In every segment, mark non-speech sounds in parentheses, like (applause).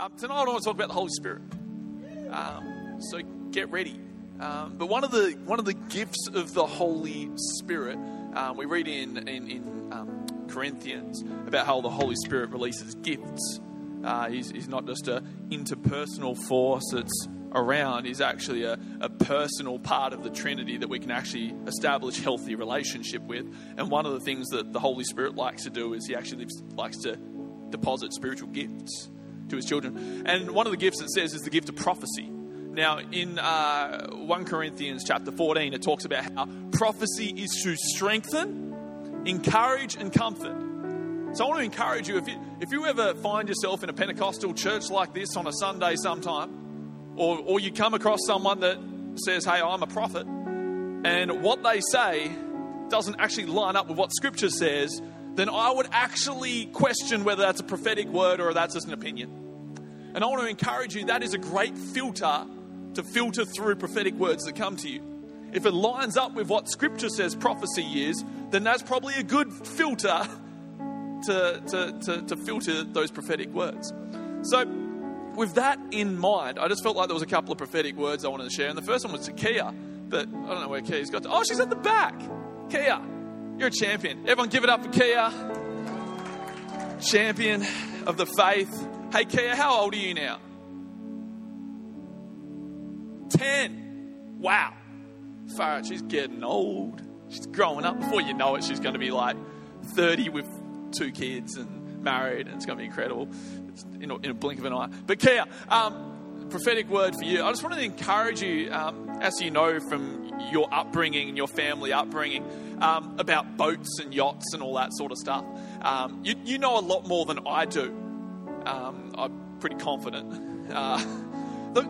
Um, tonight I want to talk about the Holy Spirit. Um, so get ready. Um, but one of the one of the gifts of the Holy Spirit, um, we read in in, in um, Corinthians about how the Holy Spirit releases gifts. Uh, he's, he's not just an interpersonal force that's around. He's actually a, a personal part of the Trinity that we can actually establish healthy relationship with. And one of the things that the Holy Spirit likes to do is he actually likes to deposit spiritual gifts to his children. And one of the gifts it says is the gift of prophecy. Now, in uh, 1 Corinthians chapter 14, it talks about how prophecy is to strengthen, encourage, and comfort. So I want to encourage you if you, if you ever find yourself in a Pentecostal church like this on a Sunday sometime, or, or you come across someone that says, Hey, I'm a prophet, and what they say doesn't actually line up with what Scripture says, then I would actually question whether that's a prophetic word or that's just an opinion. And I want to encourage you that is a great filter to filter through prophetic words that come to you. If it lines up with what Scripture says prophecy is, then that's probably a good filter to, to, to, to filter those prophetic words. So, with that in mind, I just felt like there was a couple of prophetic words I wanted to share. And the first one was to Kia, but I don't know where Kia's got to. Oh, she's at the back. Kia, you're a champion. Everyone give it up for Kia. Champion of the faith. Hey, Kia, how old are you now? 10. Wow. Farah, she's getting old. She's growing up. Before you know it, she's going to be like 30 with two kids and married, and it's going to be incredible in a, in a blink of an eye. But Kia, um, prophetic word for you. I just wanted to encourage you, um, as you know from your upbringing and your family upbringing, um, about boats and yachts and all that sort of stuff. Um, you, you, know a lot more than I do. Um, I'm pretty confident. (laughs) Uh,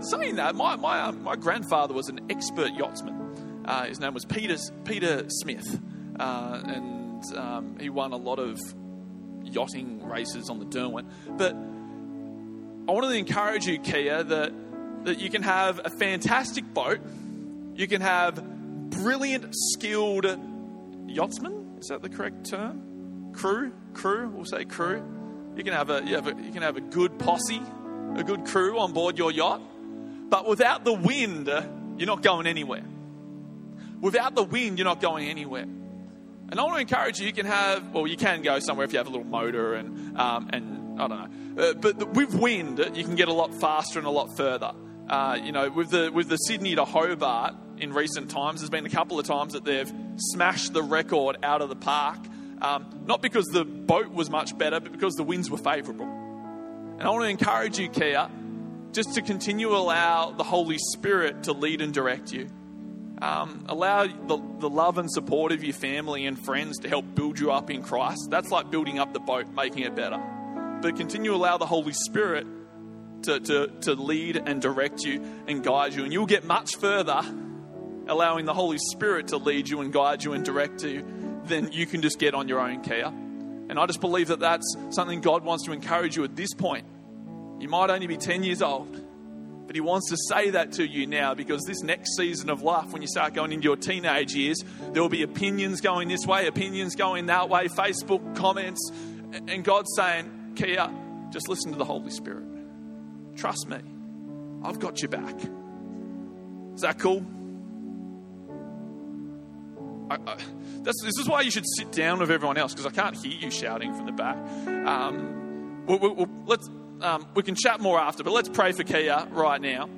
saying that, my, my, uh, my grandfather was an expert yachtsman. Uh, his name was Peter, Peter Smith, uh, and um, he won a lot of yachting races on the Derwent. But I want to encourage you, Kia, that, that you can have a fantastic boat, you can have brilliant, skilled yachtsmen. Is that the correct term? Crew, crew. We'll say crew. You can have a you, have a, you can have a good posse, a good crew on board your yacht, but without the wind, you're not going anywhere. Without the wind, you're not going anywhere. And I want to encourage you. You can have well, you can go somewhere if you have a little motor and um, and I don't know. Uh, but with wind, you can get a lot faster and a lot further. Uh, you know, with the with the Sydney to Hobart in recent times, there's been a couple of times that they've smashed the record out of the park. Um, not because the boat was much better, but because the winds were favourable. And I want to encourage you, Kia, just to continue to allow the Holy Spirit to lead and direct you. Um, allow the, the love and support of your family and friends to help build you up in Christ. That's like building up the boat, making it better. But continue to allow the Holy Spirit to, to, to lead and direct you and guide you. And you'll get much further allowing the Holy Spirit to lead you and guide you and direct you than you can just get on your own, Kia. And I just believe that that's something God wants to encourage you at this point. You might only be 10 years old, but He wants to say that to you now because this next season of life, when you start going into your teenage years, there will be opinions going this way, opinions going that way, Facebook comments, and God's saying, Kia, just listen to the Holy Spirit. Trust me, I've got your back. Is that cool? I, I, this is why you should sit down with everyone else because I can't hear you shouting from the back. Um, we'll, we'll, let's, um, we can chat more after, but let's pray for Kia right now.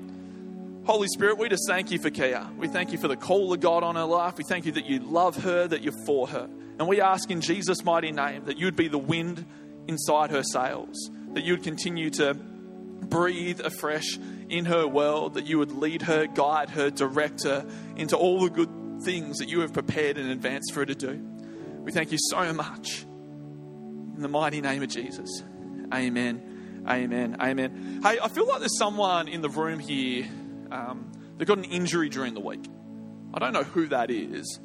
Holy Spirit, we just thank you for Kia. We thank you for the call of God on her life. We thank you that you love her, that you're for her. And we ask in Jesus' mighty name that you'd be the wind inside her sails, that you'd continue to breathe afresh in her world, that you would lead her, guide her, direct her into all the good things that you have prepared in advance for her to do. We thank you so much. In the mighty name of Jesus. Amen. Amen. Amen. Hey, I feel like there's someone in the room here um, that got an injury during the week. I don't know who that is.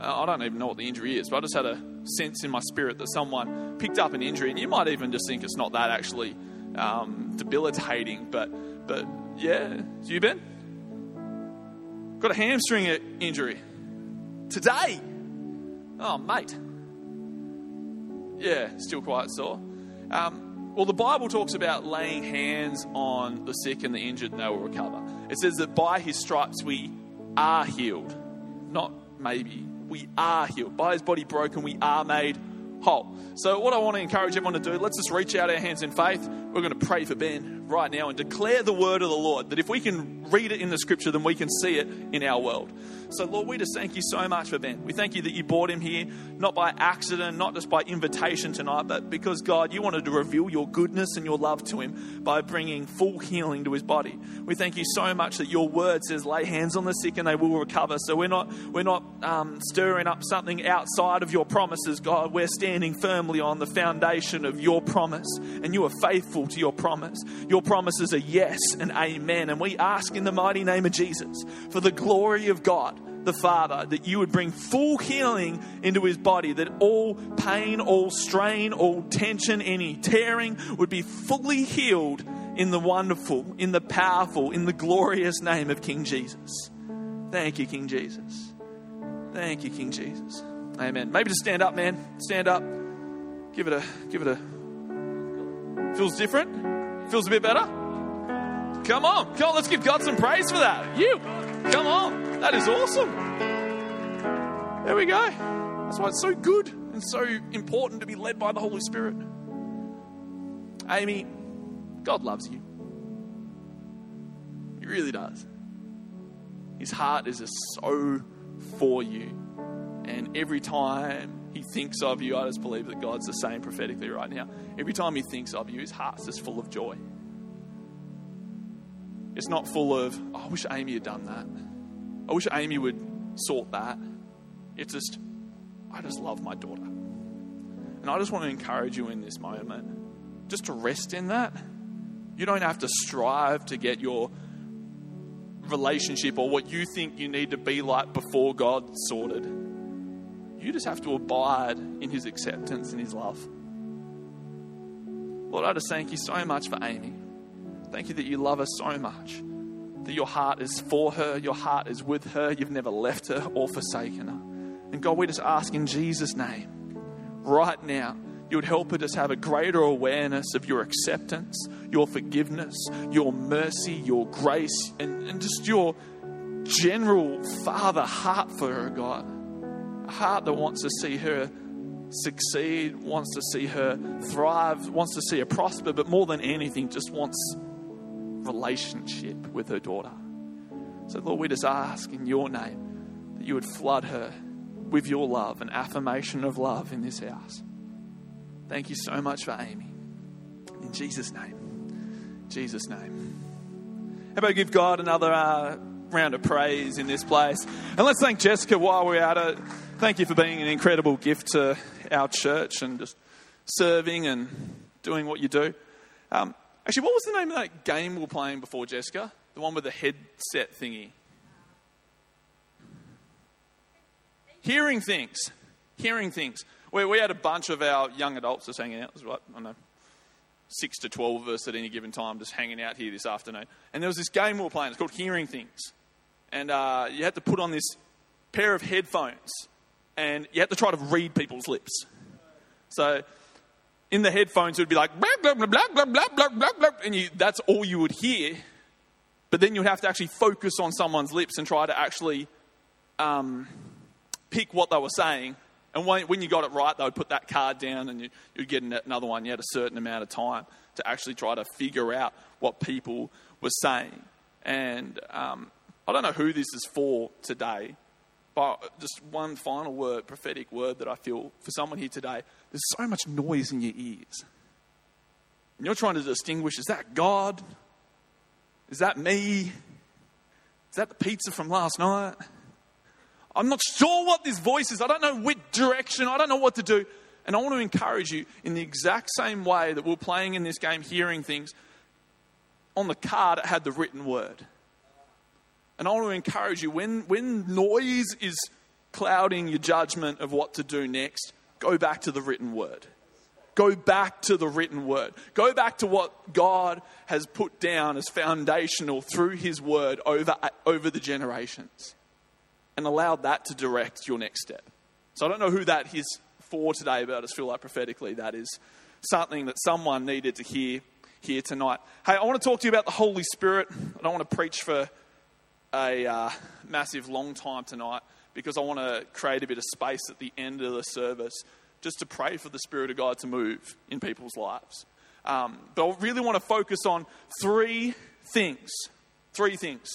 Uh, I don't even know what the injury is, but I just had a sense in my spirit that someone picked up an injury, and you might even just think it's not that actually um, debilitating, but but yeah, you been got a hamstring injury today. Oh, mate. Yeah, still quite sore. Um, Well, the Bible talks about laying hands on the sick and the injured and they will recover. It says that by his stripes we are healed. Not maybe, we are healed. By his body broken, we are made whole. So, what I want to encourage everyone to do, let's just reach out our hands in faith. We're going to pray for Ben right now and declare the word of the Lord that if we can read it in the scripture, then we can see it in our world. So, Lord, we just thank you so much for Ben. We thank you that you brought him here, not by accident, not just by invitation tonight, but because, God, you wanted to reveal your goodness and your love to him by bringing full healing to his body. We thank you so much that your word says, lay hands on the sick and they will recover. So, we're not, we're not um, stirring up something outside of your promises, God. We're standing firmly on the foundation of your promise, and you are faithful to your promise. Your promises are yes and amen. And we ask in the mighty name of Jesus for the glory of God the Father, that you would bring full healing into his body, that all pain, all strain, all tension, any tearing would be fully healed in the wonderful, in the powerful, in the glorious name of King Jesus. Thank you, King Jesus. Thank you, King Jesus. Amen. Maybe just stand up, man. Stand up. Give it a give it a feels different? Feels a bit better? Come on. Come on, let's give God some praise for that. You. Come on. That is awesome. There we go. That's why it's so good and so important to be led by the Holy Spirit. Amy, God loves you. He really does. His heart is just so for you. And every time he thinks of you, I just believe that God's the same prophetically right now. Every time he thinks of you, his heart's just full of joy. It's not full of, oh, I wish Amy had done that. I wish Amy would sort that. It's just, I just love my daughter. And I just want to encourage you in this moment just to rest in that. You don't have to strive to get your relationship or what you think you need to be like before God sorted. You just have to abide in His acceptance and His love. Lord, I just thank you so much for Amy. Thank you that you love her so much, that your heart is for her, your heart is with her, you've never left her or forsaken her. And God, we just ask in Jesus' name, right now, you would help her just have a greater awareness of your acceptance, your forgiveness, your mercy, your grace, and, and just your general Father heart for her, God. Heart that wants to see her succeed, wants to see her thrive, wants to see her prosper, but more than anything, just wants relationship with her daughter. So, Lord, we just ask in your name that you would flood her with your love, an affirmation of love in this house. Thank you so much for Amy. In Jesus' name. Jesus' name. How about give God another uh, round of praise in this place? And let's thank Jessica while we're at it. Thank you for being an incredible gift to our church and just serving and doing what you do. Um, actually, what was the name of that game we were playing before, Jessica? The one with the headset thingy. Hearing things. Hearing things. We, we had a bunch of our young adults just hanging out. It was what, I don't know, six to 12 of us at any given time just hanging out here this afternoon. And there was this game we were playing. It's called Hearing Things. And uh, you had to put on this pair of headphones and you had to try to read people's lips. So in the headphones, it would be like, blah, blah, blah, blah, blah, blah, blah, blah, and you, that's all you would hear. But then you'd have to actually focus on someone's lips and try to actually um, pick what they were saying. And when, when, you got it right, they would put that card down and you, would get another one. You had a certain amount of time to actually try to figure out what people were saying. And um, I don't know who this is for today, but just one final word, prophetic word that I feel for someone here today. There's so much noise in your ears. And you're trying to distinguish is that God? Is that me? Is that the pizza from last night? I'm not sure what this voice is. I don't know which direction. I don't know what to do. And I want to encourage you in the exact same way that we're playing in this game, hearing things. On the card, it had the written word. And I want to encourage you when, when noise is clouding your judgment of what to do next, go back to the written word. Go back to the written word. Go back to what God has put down as foundational through his word over, over the generations and allow that to direct your next step. So I don't know who that is for today, but I just feel like prophetically that is something that someone needed to hear here tonight. Hey, I want to talk to you about the Holy Spirit. I don't want to preach for a uh, massive long time tonight because I want to create a bit of space at the end of the service just to pray for the Spirit of God to move in people's lives. Um, but I really want to focus on three things. Three things.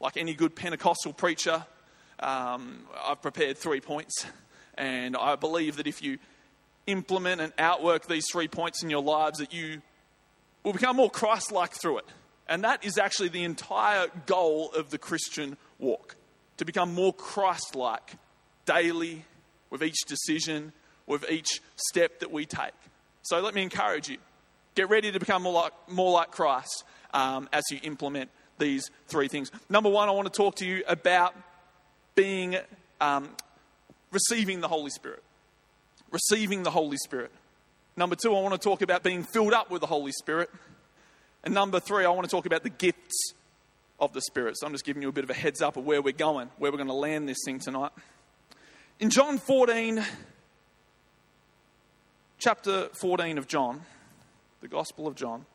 Like any good Pentecostal preacher, um, I've prepared three points. And I believe that if you implement and outwork these three points in your lives, that you will become more Christ like through it. And that is actually the entire goal of the Christian walk to become more Christ like daily with each decision, with each step that we take. So let me encourage you get ready to become more like, more like Christ um, as you implement these three things. Number one, I want to talk to you about being, um, receiving the Holy Spirit. Receiving the Holy Spirit. Number two, I want to talk about being filled up with the Holy Spirit. And number three, I want to talk about the gifts of the Spirit. So I'm just giving you a bit of a heads up of where we're going, where we're going to land this thing tonight. In John 14, chapter 14 of John, the Gospel of John,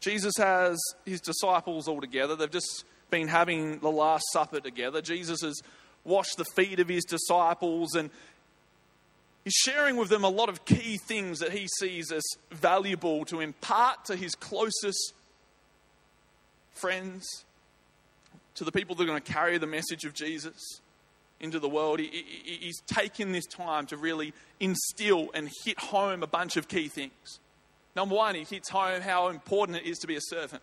Jesus has his disciples all together. They've just been having the Last Supper together. Jesus has washed the feet of his disciples and he's sharing with them a lot of key things that he sees as valuable to impart to his closest friends, to the people that are going to carry the message of Jesus into the world. He, he, he's taken this time to really instill and hit home a bunch of key things. Number one, he hits home how important it is to be a servant.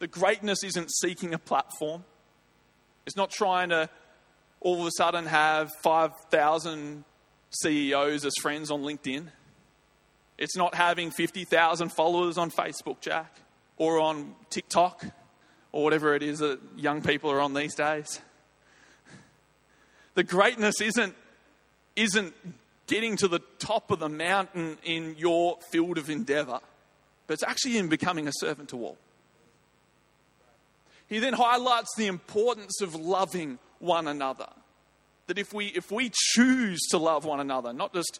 The greatness isn't seeking a platform, it's not trying to all of a sudden have 5,000 CEOs as friends on LinkedIn. It's not having 50,000 followers on Facebook, Jack, or on TikTok, or whatever it is that young people are on these days. The greatness isn't, isn't getting to the top of the mountain in your field of endeavor, but it's actually in becoming a servant to all. He then highlights the importance of loving one another that if we, if we choose to love one another, not just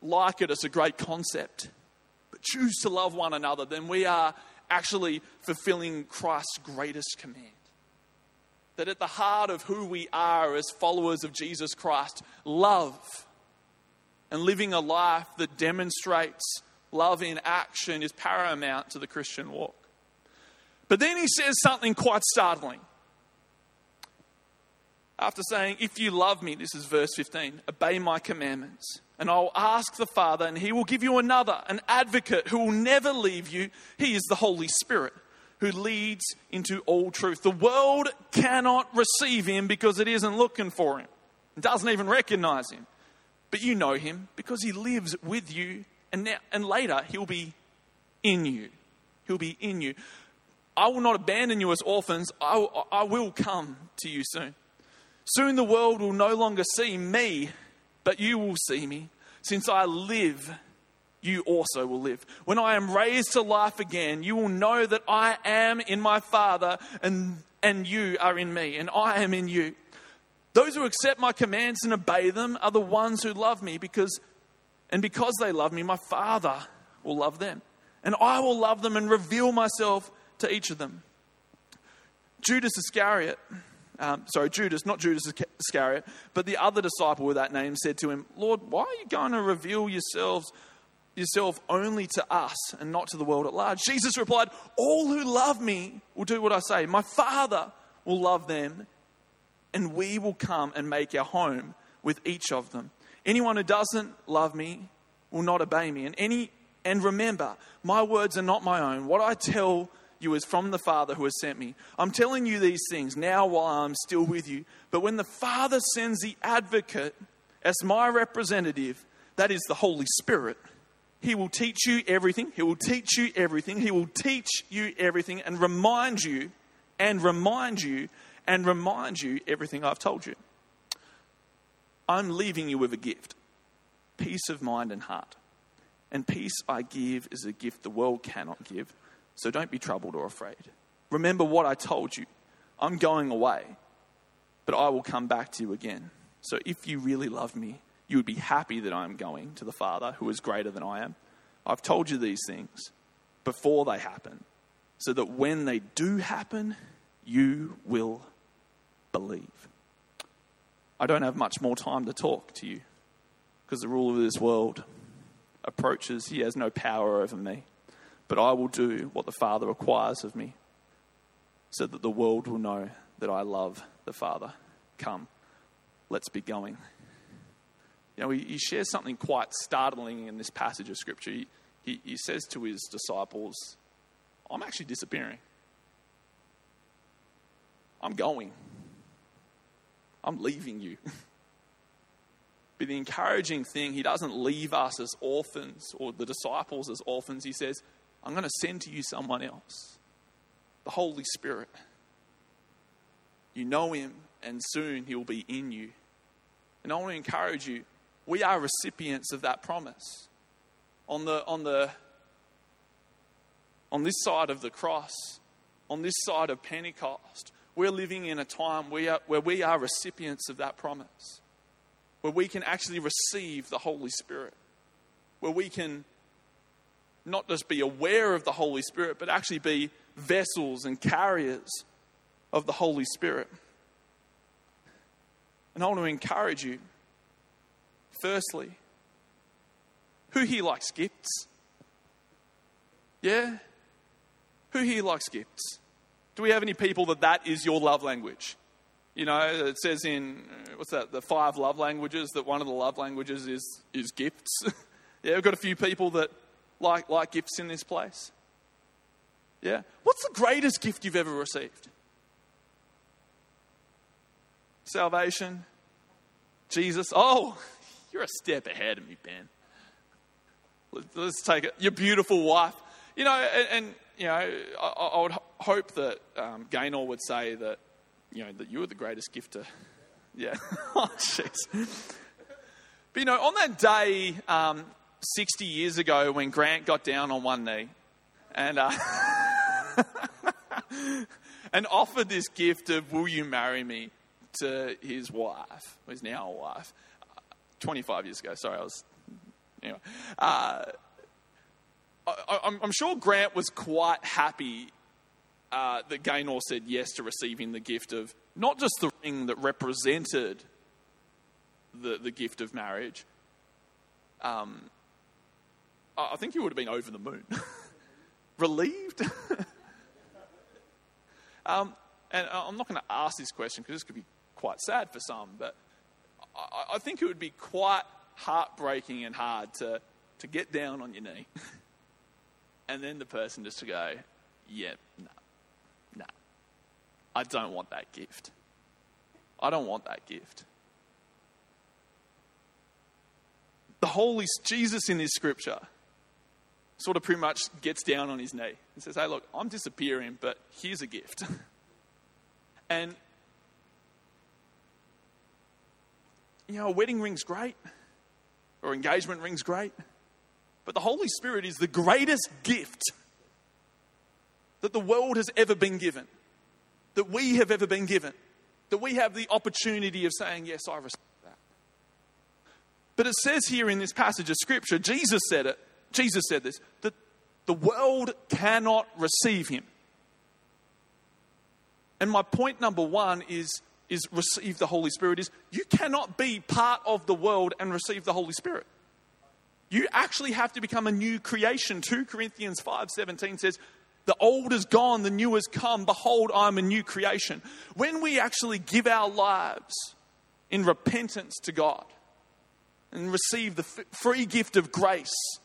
like it as a great concept, but choose to love one another, then we are actually fulfilling Christ's greatest command. That at the heart of who we are as followers of Jesus Christ, love and living a life that demonstrates love in action is paramount to the Christian walk. But then he says something quite startling after saying, If you love me, this is verse 15, obey my commandments. And I'll ask the Father, and he will give you another, an advocate who will never leave you. He is the Holy Spirit who leads into all truth. The world cannot receive him because it isn't looking for him, it doesn't even recognize him. But you know him because he lives with you, and, now, and later he'll be in you. He'll be in you. I will not abandon you as orphans, I, I will come to you soon. Soon the world will no longer see me, but you will see me. Since I live, you also will live. When I am raised to life again, you will know that I am in my Father, and, and you are in me, and I am in you. Those who accept my commands and obey them are the ones who love me, because, and because they love me, my Father will love them. And I will love them and reveal myself to each of them. Judas Iscariot um, sorry, Judas, not Judas Iscariot, but the other disciple with that name said to him, Lord, why are you going to reveal yourselves, yourself only to us and not to the world at large? Jesus replied, All who love me will do what I say. My Father will love them, and we will come and make our home with each of them. Anyone who doesn't love me will not obey me. And any and remember, my words are not my own. What I tell you is from the Father who has sent me. I'm telling you these things now while I'm still with you. But when the Father sends the advocate as my representative, that is the Holy Spirit, he will teach you everything. He will teach you everything. He will teach you everything and remind you and remind you and remind you everything I've told you. I'm leaving you with a gift peace of mind and heart. And peace I give is a gift the world cannot give. So don't be troubled or afraid. Remember what I told you. I'm going away, but I will come back to you again. So if you really love me, you would be happy that I am going to the Father who is greater than I am. I've told you these things before they happen, so that when they do happen, you will believe. I don't have much more time to talk to you because the ruler of this world approaches. He has no power over me, but I will do what the Father requires of me so that the world will know that I love the Father. Come, let's be going. You know, he, he shares something quite startling in this passage of Scripture. He, he, he says to his disciples, I'm actually disappearing. I'm going. I'm leaving you. (laughs) but the encouraging thing, he doesn't leave us as orphans or the disciples as orphans. He says, I'm going to send to you someone else the Holy Spirit. You know him, and soon he will be in you. And I want to encourage you we are recipients of that promise. On, the, on, the, on this side of the cross, on this side of Pentecost, we're living in a time where, where we are recipients of that promise, where we can actually receive the Holy Spirit, where we can not just be aware of the Holy Spirit, but actually be vessels and carriers of the Holy Spirit. And I want to encourage you, firstly, who here likes gifts? Yeah? Who here likes gifts? Do we have any people that that is your love language? You know, it says in, what's that, the five love languages, that one of the love languages is, is gifts. (laughs) yeah, we've got a few people that like, like gifts in this place. Yeah? What's the greatest gift you've ever received? salvation, Jesus. Oh, (laughs) you're a step ahead of me, Ben. Let's take it. Your beautiful wife. You know, and, and you know, I, I, would hope that um, Gaynor would say that, you know, that you were the greatest gift to. (laughs) Yeah. (laughs) oh, jeez. But, you know, on that day um, 60 years ago when Grant got down on one knee and, uh, (laughs) and offered this gift of, Will you marry me? to his wife, who's now a wife, 25 years ago. Sorry, I was. Anyway. Uh, I, am sure Grant was quite happy uh, that Gaynor said yes to receiving the gift of not just the ring that represented the, the gift of marriage. Um, I think he would have been over the moon. (laughs) Relieved? (laughs) um, and I'm not going to ask this question because this could be quite sad for some, but I, I think it would be quite heartbreaking and hard to, to get down on your knee (laughs) and then the person just to go, yeah, no, no, I don't want that gift. I don't want that gift. The Holy Jesus in this scripture sort of pretty much gets down on his knee and says, Hey, look, I'm disappearing, but here's a gift. (laughs) and you know, a wedding ring's great, or engagement ring's great, but the Holy Spirit is the greatest gift that the world has ever been given, that we have ever been given, that we have the opportunity of saying, Yes, I receive that. But it says here in this passage of Scripture, Jesus said it, Jesus said this, that the world cannot receive him. And my point number one is is receive the Holy Spirit is you cannot be part of the world and receive the Holy Spirit. You actually have to become a new creation. 2 Corinthians 5:17 says, "The old is gone, the new has come. Behold, I'm a new creation." When we actually give our lives in repentance to God and receive the free gift of grace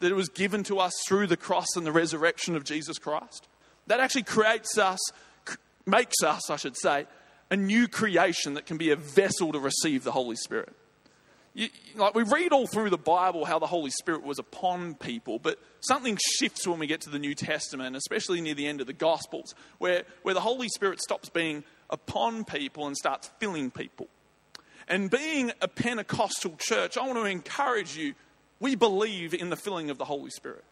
that it was given to us through the cross and the resurrection of Jesus Christ, that actually creates us makes us, I should say, a new creation that can be a vessel to receive the Holy Spirit. You, like we read all through the Bible how the Holy Spirit was upon people, but something shifts when we get to the New Testament, especially near the end of the Gospels, where, where the Holy Spirit stops being upon people and starts filling people. And being a Pentecostal church, I want to encourage you we believe in the filling of the Holy Spirit.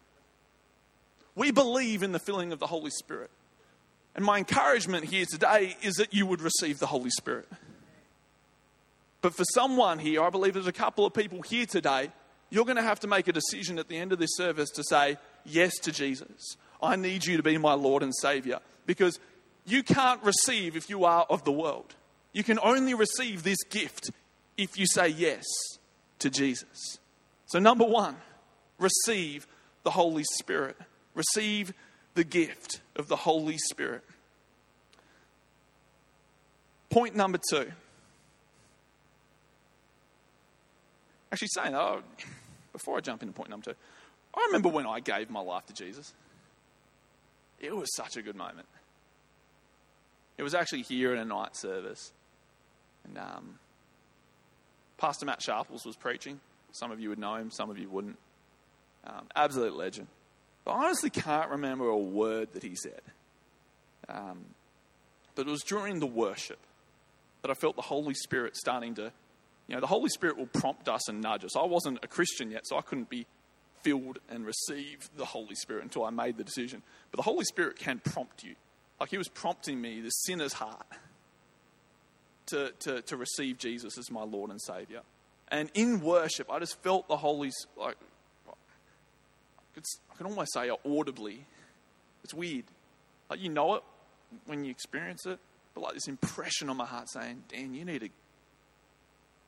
We believe in the filling of the Holy Spirit. And my encouragement here today is that you would receive the Holy Spirit. But for someone here, I believe there's a couple of people here today, you're going to have to make a decision at the end of this service to say yes to Jesus. I need you to be my Lord and Savior because you can't receive if you are of the world. You can only receive this gift if you say yes to Jesus. So, number one, receive the Holy Spirit. Receive the gift of the Holy Spirit. Point number two. Actually, saying that, oh, before I jump into point number two, I remember when I gave my life to Jesus. It was such a good moment. It was actually here in a night service. And um, Pastor Matt Sharples was preaching. Some of you would know him, some of you wouldn't. Um, absolute legend. But I honestly can't remember a word that he said. Um, but it was during the worship that I felt the Holy Spirit starting to, you know, the Holy Spirit will prompt us and nudge us. I wasn't a Christian yet, so I couldn't be filled and receive the Holy Spirit until I made the decision. But the Holy Spirit can prompt you. Like he was prompting me, the sinner's heart, to, to, to receive Jesus as my Lord and Savior. And in worship, I just felt the Holy like I can almost say audibly. It's weird. Like you know it when you experience it, but like this impression on my heart saying, Dan, you need to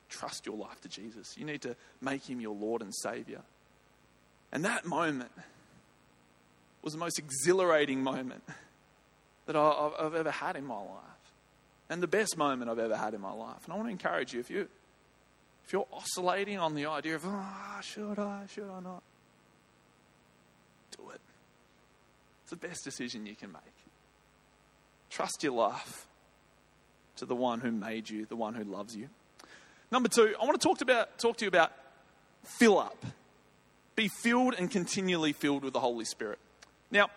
trust your life to Jesus. You need to make him your Lord and Savior. And that moment was the most exhilarating moment that I've ever had in my life. And the best moment I've ever had in my life. And I want to encourage you if you if you're oscillating on the idea of, oh, should I, should I not? Do it. It's the best decision you can make. Trust your life to the one who made you, the one who loves you. Number two, I want to talk, to about, talk to you about fill up. Be filled and continually filled with the Holy Spirit. Now,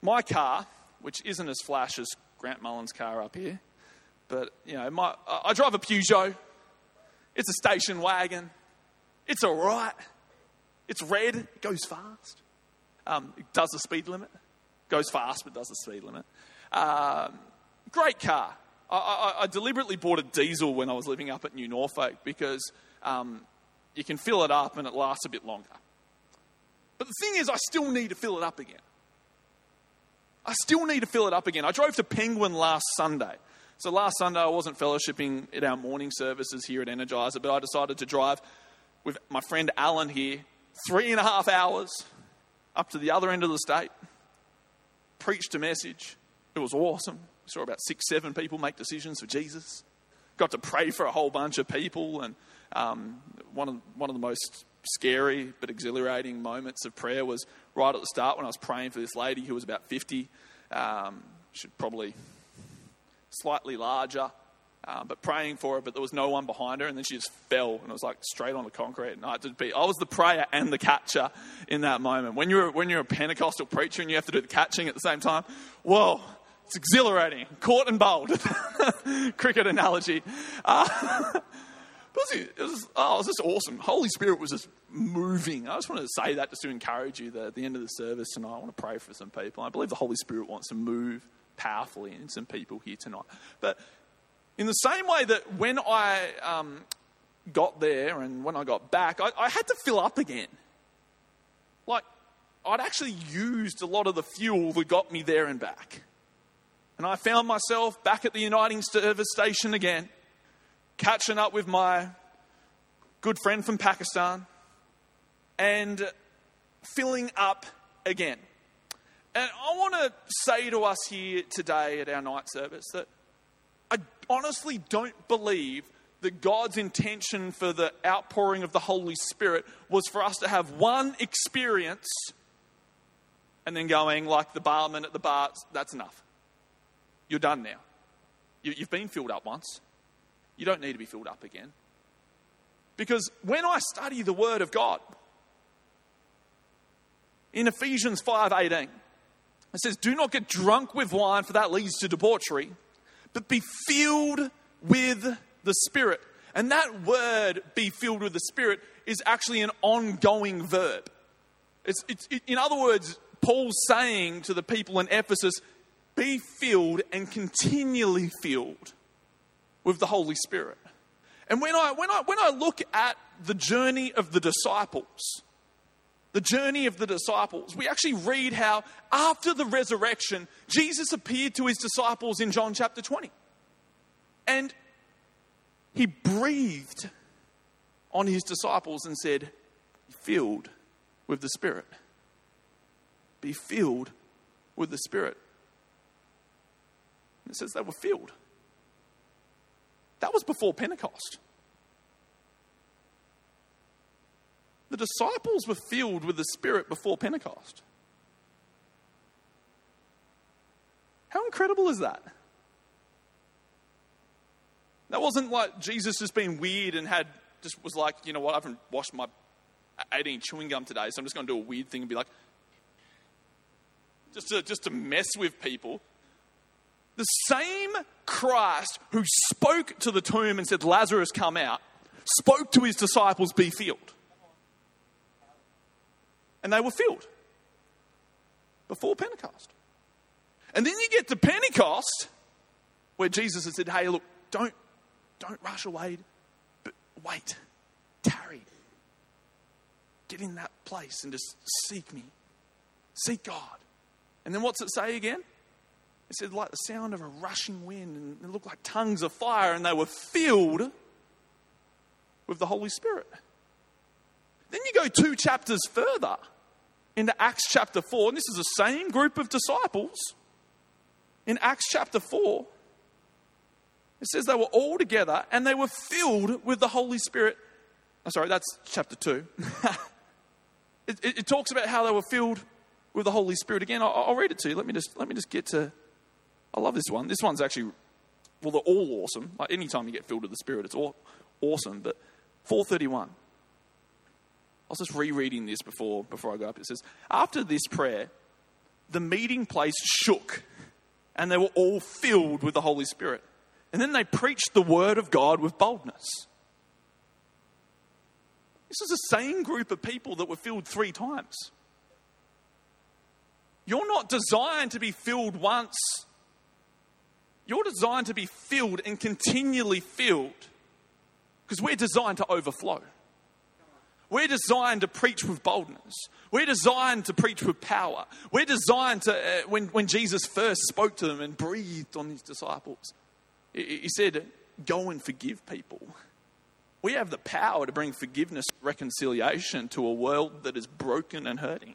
my car, which isn't as flash as Grant Mullen's car up here, but you know, my, I drive a Peugeot. It's a station wagon. It's all right. It's red. It goes fast. Um, it does the speed limit. Goes fast, but does the speed limit. Um, great car. I, I, I, deliberately bought a diesel when I was living up at New Norfolk because um, you can fill it up and it lasts a bit longer. But the thing is, I still need to fill it up again. I still need to fill it up again. I drove to Penguin last Sunday. So last Sunday, I wasn't fellowshipping at our morning services here at Energizer, but I decided to drive with my friend Alan here three and a half hours up to the other end of the state, preached a message. It was awesome. We saw about six, seven people make decisions for Jesus. Got to pray for a whole bunch of people, and um, one, of, one of the most scary but exhilarating moments of prayer was right at the start when I was praying for this lady who was about 50. Um, should probably slightly larger, uh, but praying for her, but there was no one behind her, and then she just fell, and it was like straight on the concrete. And I had to be, I was the prayer and the catcher in that moment. When you're when you're a Pentecostal preacher and you have to do the catching at the same time, whoa, it's exhilarating, caught and bowled. (laughs) Cricket analogy. Uh, (laughs) it was, oh, it was just awesome. Holy Spirit was just moving. I just wanted to say that just to encourage you that at the end of the service tonight, I want to pray for some people. I believe the Holy Spirit wants to move powerfully in some people here tonight. But in the same way that when I um, got there and when I got back, I, I had to fill up again. Like, I'd actually used a lot of the fuel that got me there and back. And I found myself back at the United Service Station again catching up with my good friend from Pakistan and filling up again. And I want to say to us here today at our night service that I honestly don't believe that God's intention for the outpouring of the Holy Spirit was for us to have one experience and then going like the barman at the bar, that's enough. You're done now. You've been filled up once. You don't need to be filled up again. Because when I study the Word of God, in Ephesians 5:18, it says, "Do not get drunk with wine, for that leads to debauchery, but be filled with the Spirit." And that word, "be filled with the Spirit," is actually an ongoing verb. It's, it's, it, in other words, Paul's saying to the people in Ephesus, "Be filled and continually filled." with the Holy Spirit. And when I, when, I, when I look at the journey of the disciples, the journey of the disciples, we actually read how after the resurrection, Jesus appeared to his disciples in John chapter 20. And he breathed on his disciples and said, Be filled with the Spirit. Be filled with the Spirit. And it says they were filled. That was before Pentecost. The disciples were filled with the Spirit before Pentecost. How incredible is that? That wasn't like Jesus just being weird and had just was like, you know what, I haven't washed my 18 chewing gum today, so I'm just going to do a weird thing and be like, just to, just to mess with people. The same Christ who spoke to the tomb and said, Lazarus, come out, spoke to his disciples, be filled. And they were filled before Pentecost. And then you get to Pentecost, where Jesus had said, Hey, look, don't, don't rush away, but wait, tarry. Get in that place and just seek me. Seek God. And then what's it say again? It said, like the sound of a rushing wind, and it looked like tongues of fire, and they were filled with the Holy Spirit. Then you go two chapters further into Acts chapter 4, and this is the same group of disciples. In Acts chapter 4, it says they were all together and they were filled with the Holy Spirit. Oh, sorry, that's chapter 2. (laughs) it, it, it, talks about how they were filled with the Holy Spirit. Again, I'll, I'll read it to you. Let me just, let me just get to I love this one. This one's actually, well, they're all awesome. Like anytime you get filled with the Spirit, it's all awesome. But 431. I was just rereading this before, before I go up. It says, After this prayer, the meeting place shook and they were all filled with the Holy Spirit. And then they preached the word of God with boldness. This is the same group of people that were filled three times. You're not designed to be filled once you're designed to be filled and continually filled because we're designed to overflow. We're designed to preach with boldness. We're designed to preach with power. We're designed to, uh, when, when Jesus first spoke to them and breathed on his disciples, he, he said, Go and forgive people. We have the power to bring forgiveness, reconciliation to a world that is broken and hurting.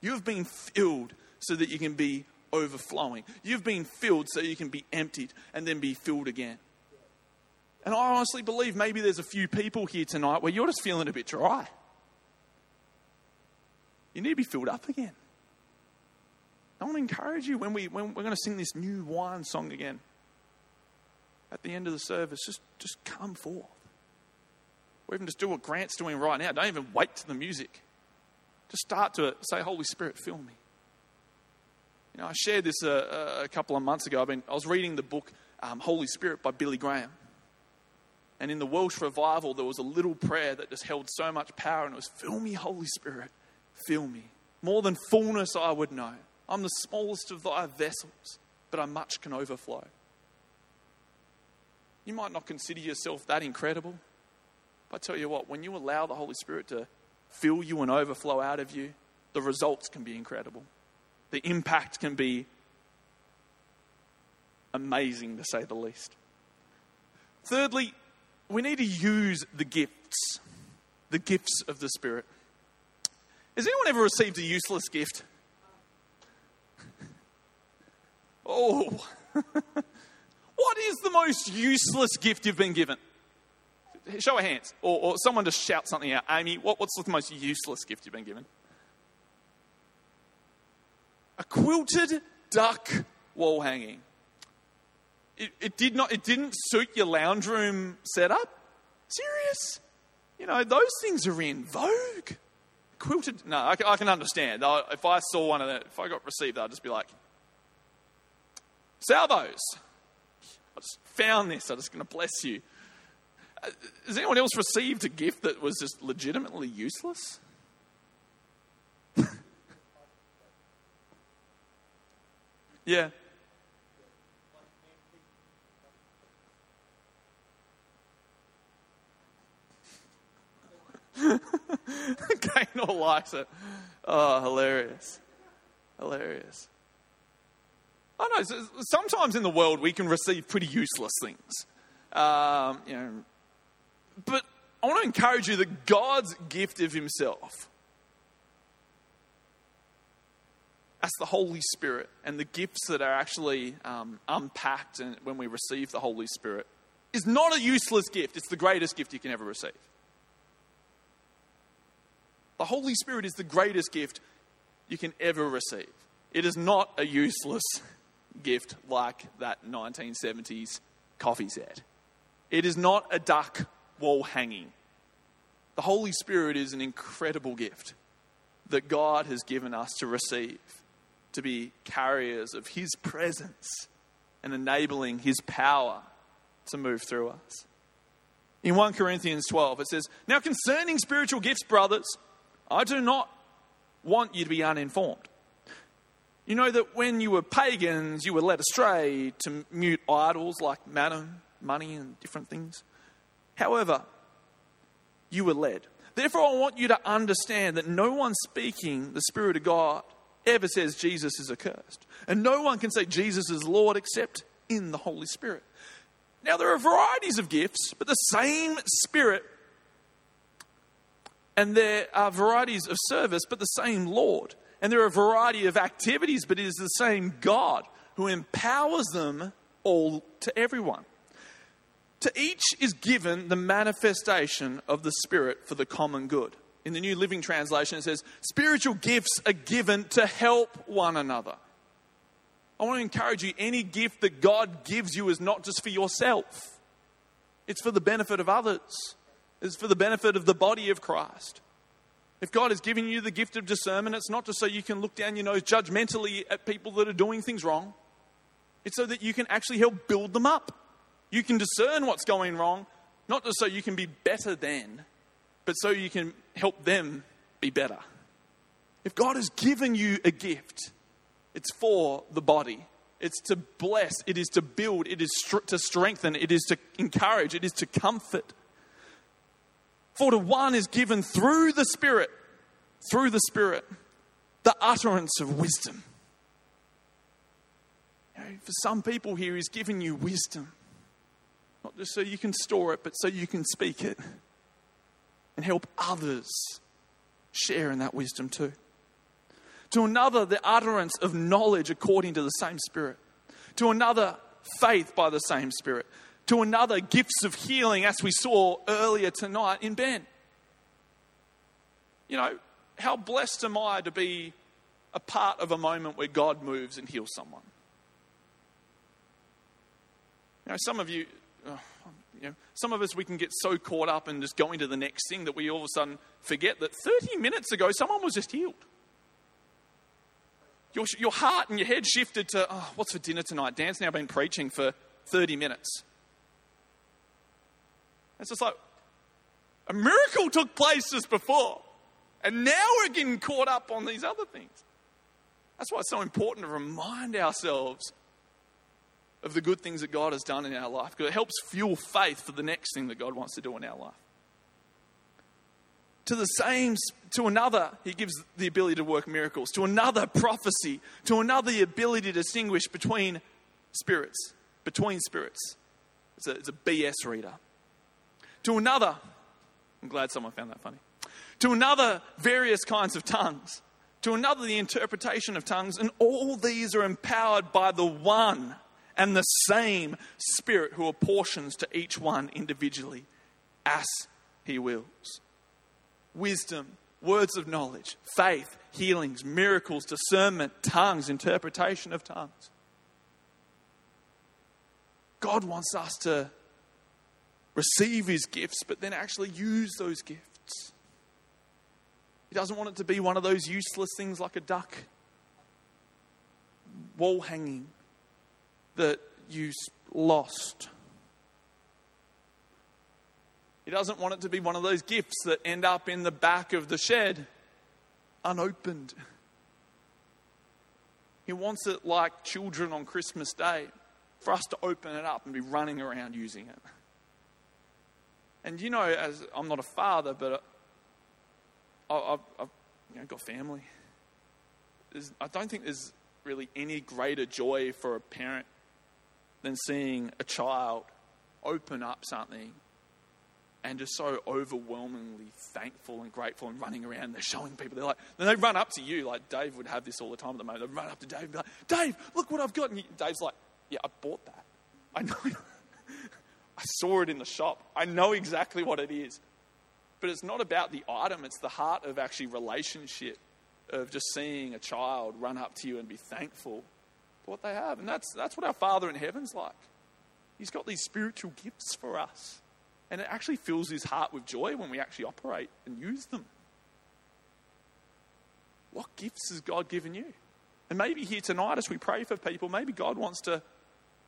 You've been filled so that you can be overflowing. You've been filled so you can be emptied and then be filled again. And I honestly believe maybe there's a few people here tonight where you're just feeling a bit dry. You need to be filled up again. I want to encourage you when, we, when we're going to sing this new wine song again at the end of the service, just, just come forth. Or even just do what Grant's doing right now. Don't even wait to the music. Just start to say, Holy Spirit, fill me. You know, I shared this a, uh, uh, a couple of months ago. I've been, I was reading the book um, Holy Spirit by Billy Graham. And in the Welsh revival, there was a little prayer that just held so much power, and it was, Fill me, Holy Spirit, fill me. More than fullness I would know. I'm the smallest of thy vessels, but I much can overflow. You might not consider yourself that incredible, but I tell you what, when you allow the Holy Spirit to fill you and overflow out of you, the results can be incredible the impact can be amazing to say the least. Thirdly, we need to use the gifts, the gifts of the Spirit. Has anyone ever received a useless gift? (laughs) Oh, (laughs) what is the most useless gift you've been given? Show of hands, or, or someone just shout something out. Amy, what, what's the most useless gift you've been given? a quilted duck wall hanging. It, it, did not, it didn't suit your lounge room setup? Serious? You know, those things are in vogue. Quilted, no, I, I can understand. I, if I saw one of that, if I got received, I'd just be like, salvos. I just found this. I'm just going to bless you. Uh, has anyone else received a gift that was just legitimately useless? (laughs) Yeah. (laughs) Noel likes it. Oh, hilarious. Hilarious. I know, sometimes in the world we can receive pretty useless things. Um, you know, but I want to encourage you that God's gift of Himself, that's the Holy Spirit, and the gifts that are actually um, unpacked when we receive the Holy Spirit, is not a useless gift. It's the greatest gift you can ever receive. The Holy Spirit is the greatest gift you can ever receive. It is not a useless (laughs) gift like that 1970s coffee set. It is not a duck wall hanging. The Holy Spirit is an incredible gift that God has given us to receive, to be carriers of His presence and enabling His power to move through us. In 1 Corinthians 12, it says, Now concerning spiritual gifts, brothers, I do not want you to be uninformed. You know that when you were pagans, you were led astray to mute idols like mammon, money, and different things. However, you were led. Therefore, I want you to understand that no one speaking the Spirit of God ever says Jesus is accursed. And no one can say Jesus is Lord except in the Holy Spirit. Now, there are varieties of gifts, but the same Spirit, and there are varieties of service, but the same Lord. And there are a variety of activities, but it is the same God who empowers them all to everyone. To each is given the manifestation of the Spirit for the common good. In the New Living Translation, it says, Spiritual gifts are given to help one another. I want to encourage you any gift that God gives you is not just for yourself, it's for the benefit of others, it's for the benefit of the body of Christ. If God has given you the gift of discernment, it's not just so you can look down your nose judgmentally at people that are doing things wrong. It's so that you can actually help build them up. You can discern what's going wrong, not just so you can be better than, but so you can help them be better. If God has given you a gift, it's for the body. It's to bless, it is to build, it is to strengthen, it is to encourage, it is to comfort. For to one is given through the Spirit, through the Spirit, the utterance of wisdom. You know, for some people here, He's given you wisdom. Not just so you can store it, but so you can speak it and help others share in that wisdom too. To another, the utterance of knowledge according to the same Spirit. To another, faith by the same Spirit to another, gifts of healing, as we saw earlier tonight in Ben. You know, how blessed am I to be a part of a moment where God moves and heals someone? You know, some of you, oh, you know, some of us, we can get so caught up in just going to the next thing that we all of a sudden forget that 30 minutes ago someone was just healed. Your, your heart and your head shifted to, oh, what's for dinner tonight? Dan's now been preaching for 30 minutes. It's just like a miracle took place just before. And now we're getting caught up on these other things. That's why it's so important to remind ourselves of the good things that God has done in our life because it helps fuel faith for the next thing that God wants to do in our life. To the same, to another, he gives the ability to work miracles. To another, prophecy. To another, the ability to distinguish between spirits. Between spirits. It's a, it's a BS reader. To another, I'm glad someone found that funny. To another, various kinds of tongues. To another, the interpretation of tongues. And all these are empowered by the one and the same Spirit who apportions to each one individually as he wills. Wisdom, words of knowledge, faith, healings, miracles, discernment, tongues, interpretation of tongues. God wants us to receive his gifts, but then actually use those gifts. He doesn't want it to be one of those useless things like a duck wall hanging that you lost. He doesn't want it to be one of those gifts that end up in the back of the shed unopened. He wants it like children on Christmas Day for us to open it up and be running around using it. And you know, as I'm not a father, but I've, I've you know, got family. There's, I don't think there's really any greater joy for a parent than seeing a child open up something and just so overwhelmingly thankful and grateful and running around. They're showing people. They're like, then they run up to you. Like Dave would have this all the time at the moment. They run up to Dave and be like, Dave, look what I've got. And Dave's like, yeah, I bought that. I know. (laughs) I saw it in the shop. I know exactly what it is. But it's not about the item, it's the heart of actually relationship, of just seeing a child run up to you and be thankful for what they have. And that's, that's what our Father in heaven's like. He's got these spiritual gifts for us. And it actually fills his heart with joy when we actually operate and use them. What gifts has God given you? And maybe here tonight, as we pray for people, maybe God wants to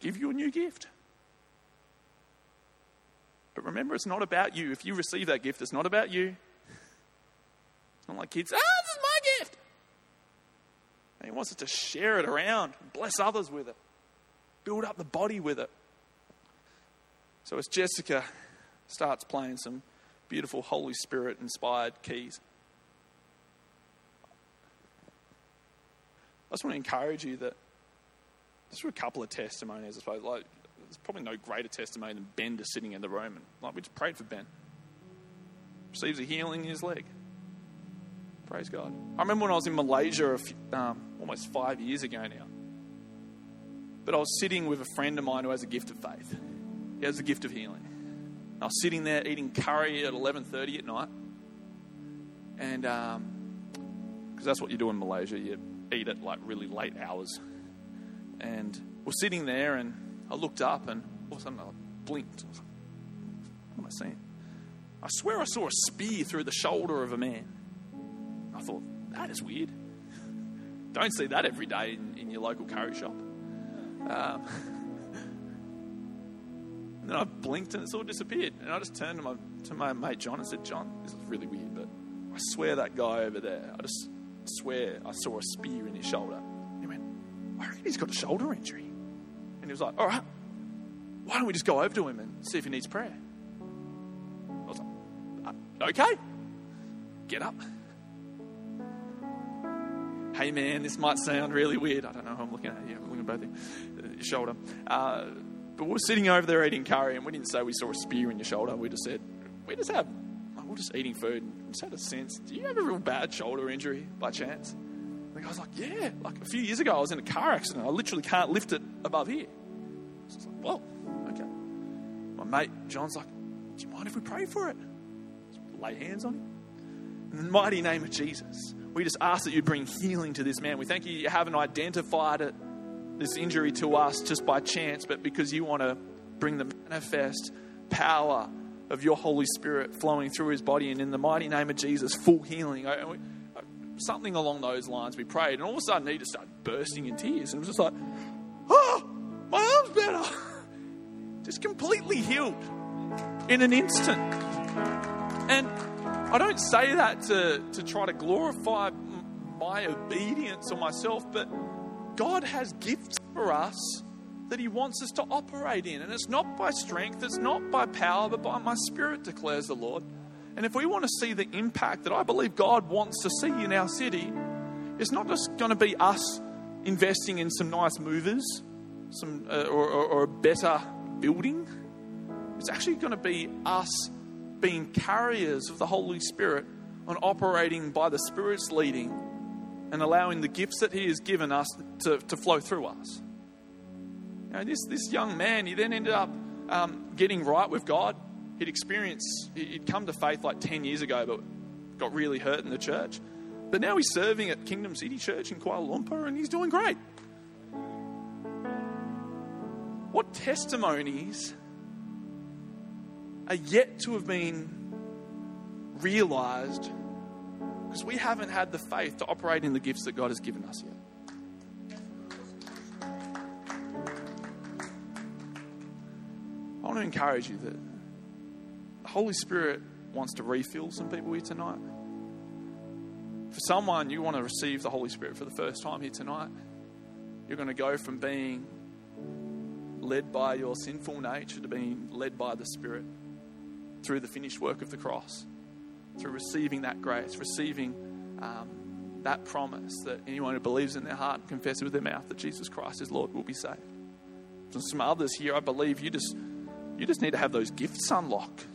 give you a new gift. But remember, it's not about you. If you receive that gift, it's not about you. It's not like kids, ah, this is my gift. And he wants us to share it around, bless others with it, build up the body with it. So as Jessica starts playing some beautiful Holy Spirit inspired keys, I just want to encourage you that just for a couple of testimonies, I suppose. Like, there's probably no greater testimony than Ben sitting in the room and like we just prayed for Ben. Receives a healing in his leg. Praise God. I remember when I was in Malaysia few, um, almost five years ago now. But I was sitting with a friend of mine who has a gift of faith. He has a gift of healing. I was sitting there eating curry at 11:30 at night, and because um, that's what you do in Malaysia, you eat at like really late hours. And we're sitting there, and I looked up, and all of a sudden I blinked. I what am I seeing? I swear I saw a spear through the shoulder of a man. I thought, that is weird. Don't see that every day in, in your local curry shop. Um, (laughs) and then I blinked and it all disappeared. And I just turned to my, to my mate John and said, John, this is really weird, but I swear that guy over there, I just swear I saw a spear in his shoulder. He went, I reckon he's got a shoulder injury. He was like, all right, why don't we just go over to him and see if he needs prayer? I was like, uh, okay, get up. Hey man, this might sound really weird. I don't know. Who I'm looking at you. I'm looking at both of you. Your shoulder. Uh, but we are sitting over there eating curry, and we didn't say we saw a spear in your shoulder. We just said, we just have, we're just eating food. And we just had a sense, do you have a real bad shoulder injury by chance? And the guy's like, yeah. Like a few years ago, I was in a car accident. I literally can't lift it above here. So I was like, well, okay. My mate John's like, do you mind if we pray for it? lay hands on him. In the mighty name of Jesus, we just ask that you bring healing to this man. We thank you you haven't identified it, this injury to us just by chance, but because you want to bring the manifest power of your Holy Spirit flowing through his body. And in the mighty name of Jesus, full healing. Something along those lines we prayed. And all of a sudden, he just started bursting in tears. And it was just like, oh, better. Just completely healed in an instant. And I don't say that to, to try to glorify my obedience or myself, but God has gifts for us that He wants us to operate in. And it's not by strength, it's not by power, but by my spirit, declares the Lord. And if we want to see the impact that I believe God wants to see in our city, it's not just going to be us investing in some nice movers some, uh, or, or, or a better building. It's actually going to be us being carriers of the Holy Spirit and operating by the Spirit's leading and allowing the gifts that He has given us to, to flow through us. Know, this, this young man, he then ended up um, getting right with God. He'd experienced, he'd come to faith like 10 years ago, but got really hurt in the church. But now he's serving at Kingdom City Church in Kuala Lumpur and he's doing great. What testimonies are yet to have been realized because we haven't had the faith to operate in the gifts that God has given us yet. I want to encourage you that the Holy Spirit wants to refill some people here tonight. For someone, you want to receive the Holy Spirit for the first time here tonight. You're going to go from being led by your sinful nature to being led by the Spirit through the finished work of the cross. through receiving that grace, receiving um, that promise that anyone who believes in their heart and confesses with their mouth that Jesus Christ is Lord will be saved. And some others here, I believe you just you just need to have those gifts unlocked.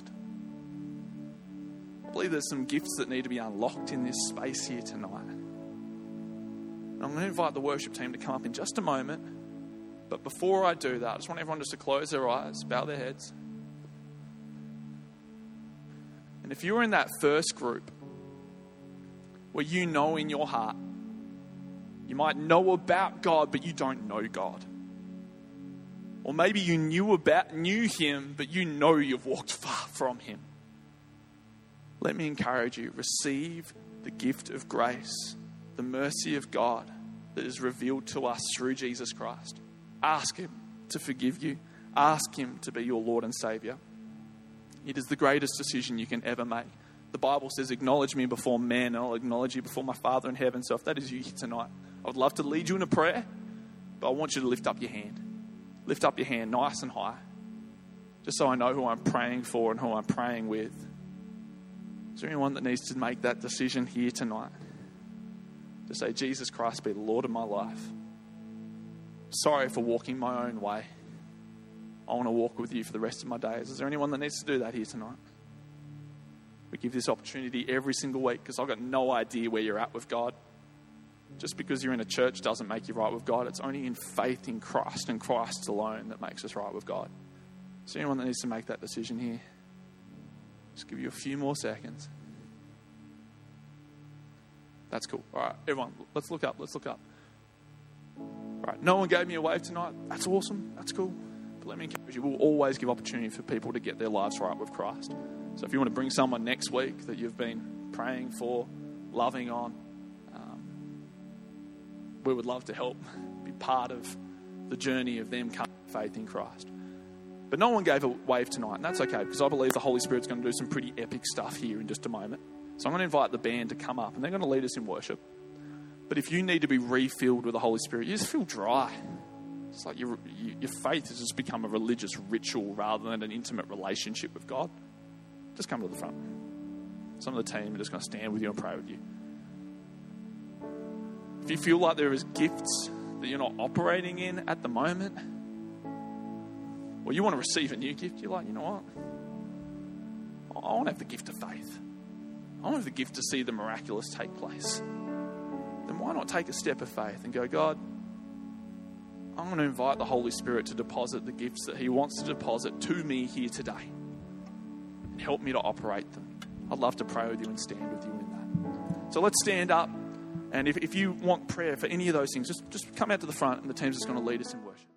I believe there's some gifts that need to be unlocked in this space here tonight. I'm going to invite the worship team to come up in just a moment. But before I do that, I just want everyone just to close their eyes, bow their heads. And if you're in that first group where you know in your heart, you might know about God, but you don't know God. Or maybe you knew about knew him, but you know you've walked far from him. Let me encourage you, receive the gift of grace, the mercy of God that is revealed to us through Jesus Christ. Ask him to forgive you. Ask him to be your Lord and Savior. It is the greatest decision you can ever make. The Bible says, Acknowledge me before men, and I'll acknowledge you before my Father in heaven. So if that is you tonight, I would love to lead you in a prayer, but I want you to lift up your hand. Lift up your hand nice and high, just so I know who I'm praying for and who I'm praying with. Is there anyone that needs to make that decision here tonight? To say, Jesus Christ, be the Lord of my life. Sorry for walking my own way. I want to walk with you for the rest of my days. Is there anyone that needs to do that here tonight? We give this opportunity every single week because I've got no idea where you're at with God. Just because you're in a church doesn't make you right with God. It's only in faith in Christ and Christ alone that makes us right with God. Is there anyone that needs to make that decision here? Just give you a few more seconds. That's cool. All right, everyone, let's look up. Let's look up. Right, no one gave me a wave tonight. That's awesome. That's cool. But let me encourage you, we'll always give opportunity for people to get their lives right with Christ. So if you want to bring someone next week that you've been praying for, loving on, um, we would love to help be part of the journey of them coming to faith in Christ. But no one gave a wave tonight, and that's okay because I believe the Holy Spirit's going to do some pretty epic stuff here in just a moment. So I'm going to invite the band to come up and they're going to lead us in worship. But if you need to be refilled with the Holy Spirit, you just feel dry. It's like your, your faith has just become a religious ritual rather than an intimate relationship with God. Just come to the front. Some of the team are just going to stand with you and pray with you. If you feel like there is gifts that you're not operating in at the moment, or you want to receive a new gift, you're like, you know what? I want to have the gift of faith. I want to have the gift to see the miraculous take place. Then why not take a step of faith and go, God, I'm going to invite the Holy Spirit to deposit the gifts that He wants to deposit to me here today. And help me to operate them. I'd love to pray with you and stand with you in that. So let's stand up. And if, if you want prayer for any of those things, just, just come out to the front and the team's just going to lead us in worship.